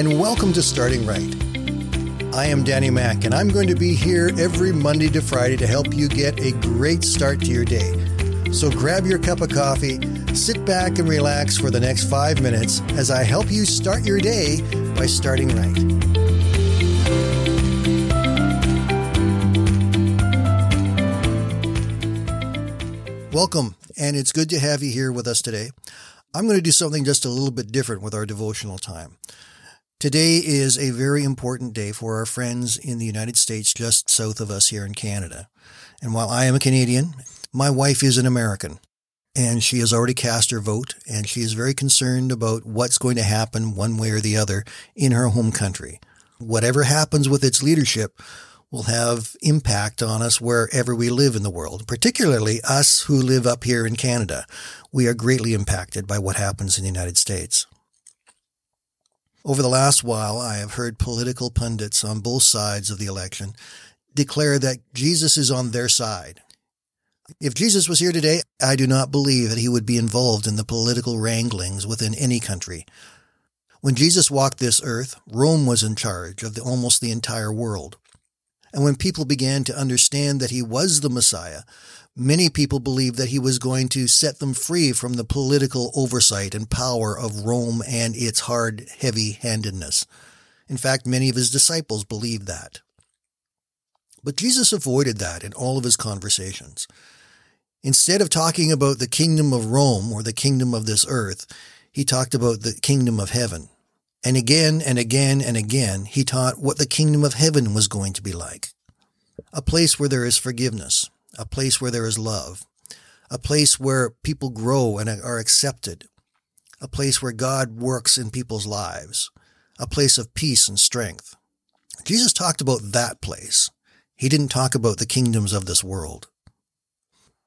and welcome to Starting Right. I am Danny Mack, and I'm going to be here every Monday to Friday to help you get a great start to your day. So grab your cup of coffee, sit back and relax for the next five minutes as I help you start your day by starting right. Welcome, and it's good to have you here with us today. I'm going to do something just a little bit different with our devotional time. Today is a very important day for our friends in the United States just south of us here in Canada. And while I am a Canadian, my wife is an American. And she has already cast her vote, and she is very concerned about what's going to happen one way or the other in her home country. Whatever happens with its leadership, will have impact on us wherever we live in the world, particularly us who live up here in Canada. We are greatly impacted by what happens in the United States. Over the last while, I have heard political pundits on both sides of the election declare that Jesus is on their side. If Jesus was here today, I do not believe that he would be involved in the political wranglings within any country. When Jesus walked this earth, Rome was in charge of the, almost the entire world. And when people began to understand that he was the Messiah, many people believed that he was going to set them free from the political oversight and power of Rome and its hard, heavy handedness. In fact, many of his disciples believed that. But Jesus avoided that in all of his conversations. Instead of talking about the kingdom of Rome or the kingdom of this earth, he talked about the kingdom of heaven. And again and again and again, he taught what the kingdom of heaven was going to be like. A place where there is forgiveness, a place where there is love, a place where people grow and are accepted, a place where God works in people's lives, a place of peace and strength. Jesus talked about that place. He didn't talk about the kingdoms of this world.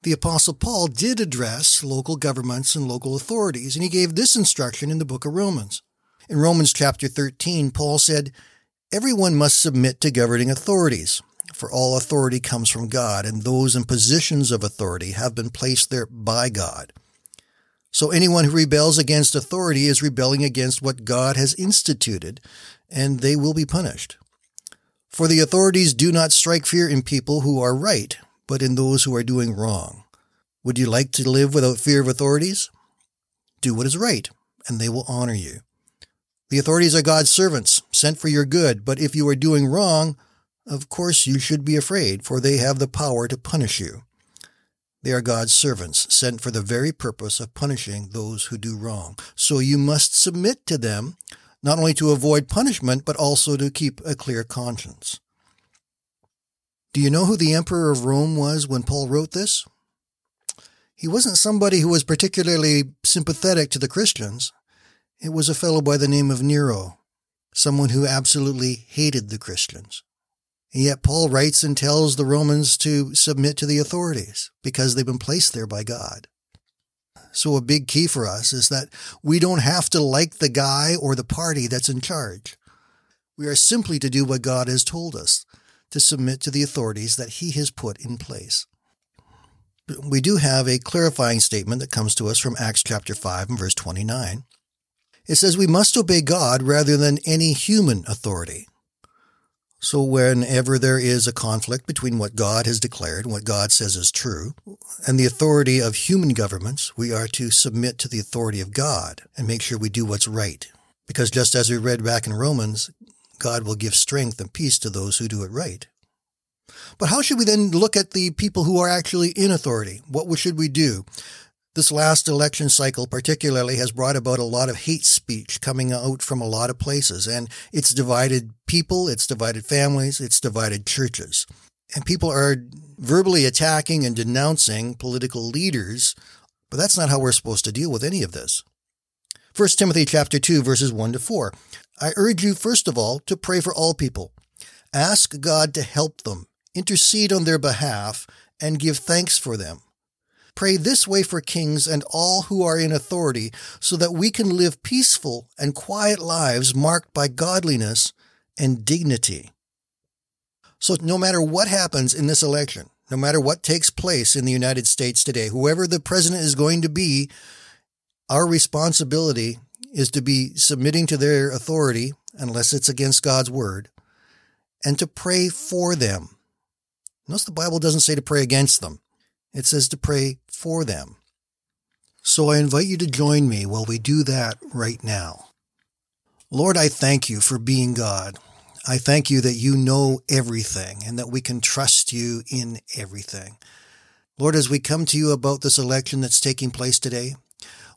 The Apostle Paul did address local governments and local authorities, and he gave this instruction in the book of Romans. In Romans chapter 13, Paul said, Everyone must submit to governing authorities, for all authority comes from God, and those in positions of authority have been placed there by God. So anyone who rebels against authority is rebelling against what God has instituted, and they will be punished. For the authorities do not strike fear in people who are right, but in those who are doing wrong. Would you like to live without fear of authorities? Do what is right, and they will honor you. The authorities are God's servants, sent for your good, but if you are doing wrong, of course you should be afraid, for they have the power to punish you. They are God's servants, sent for the very purpose of punishing those who do wrong. So you must submit to them, not only to avoid punishment, but also to keep a clear conscience. Do you know who the Emperor of Rome was when Paul wrote this? He wasn't somebody who was particularly sympathetic to the Christians. It was a fellow by the name of Nero, someone who absolutely hated the Christians. And yet Paul writes and tells the Romans to submit to the authorities because they've been placed there by God. So a big key for us is that we don't have to like the guy or the party that's in charge. We are simply to do what God has told us, to submit to the authorities that he has put in place. We do have a clarifying statement that comes to us from Acts chapter 5 and verse 29. It says we must obey God rather than any human authority. So whenever there is a conflict between what God has declared and what God says is true, and the authority of human governments, we are to submit to the authority of God and make sure we do what's right. Because just as we read back in Romans, God will give strength and peace to those who do it right. But how should we then look at the people who are actually in authority? What should we do? This last election cycle, particularly, has brought about a lot of hate speech coming out from a lot of places, and it's divided people, it's divided families, it's divided churches. And people are verbally attacking and denouncing political leaders, but that's not how we're supposed to deal with any of this. 1 Timothy chapter 2 verses 1 to 4. I urge you first of all to pray for all people. Ask God to help them, intercede on their behalf, and give thanks for them Pray this way for kings and all who are in authority, so that we can live peaceful and quiet lives marked by godliness and dignity. So, no matter what happens in this election, no matter what takes place in the United States today, whoever the president is going to be, our responsibility is to be submitting to their authority, unless it's against God's word, and to pray for them. Notice the Bible doesn't say to pray against them. It says to pray for them. So I invite you to join me while we do that right now. Lord, I thank you for being God. I thank you that you know everything and that we can trust you in everything. Lord, as we come to you about this election that's taking place today,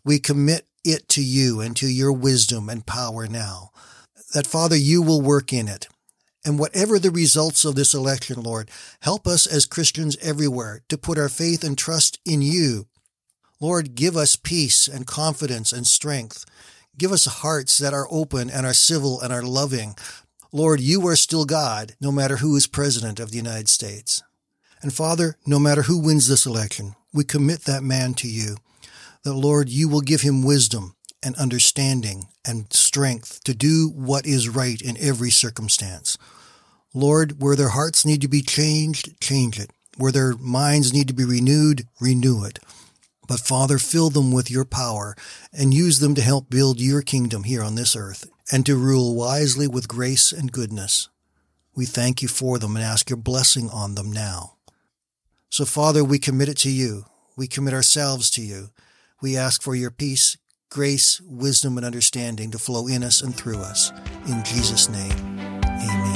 we commit it to you and to your wisdom and power now. That, Father, you will work in it. And whatever the results of this election, Lord, help us as Christians everywhere to put our faith and trust in you. Lord, give us peace and confidence and strength. Give us hearts that are open and are civil and are loving. Lord, you are still God, no matter who is president of the United States. And Father, no matter who wins this election, we commit that man to you. That, Lord, you will give him wisdom and understanding and strength to do what is right in every circumstance. Lord, where their hearts need to be changed, change it. Where their minds need to be renewed, renew it. But Father, fill them with your power and use them to help build your kingdom here on this earth and to rule wisely with grace and goodness. We thank you for them and ask your blessing on them now. So, Father, we commit it to you. We commit ourselves to you. We ask for your peace, grace, wisdom, and understanding to flow in us and through us. In Jesus' name, amen.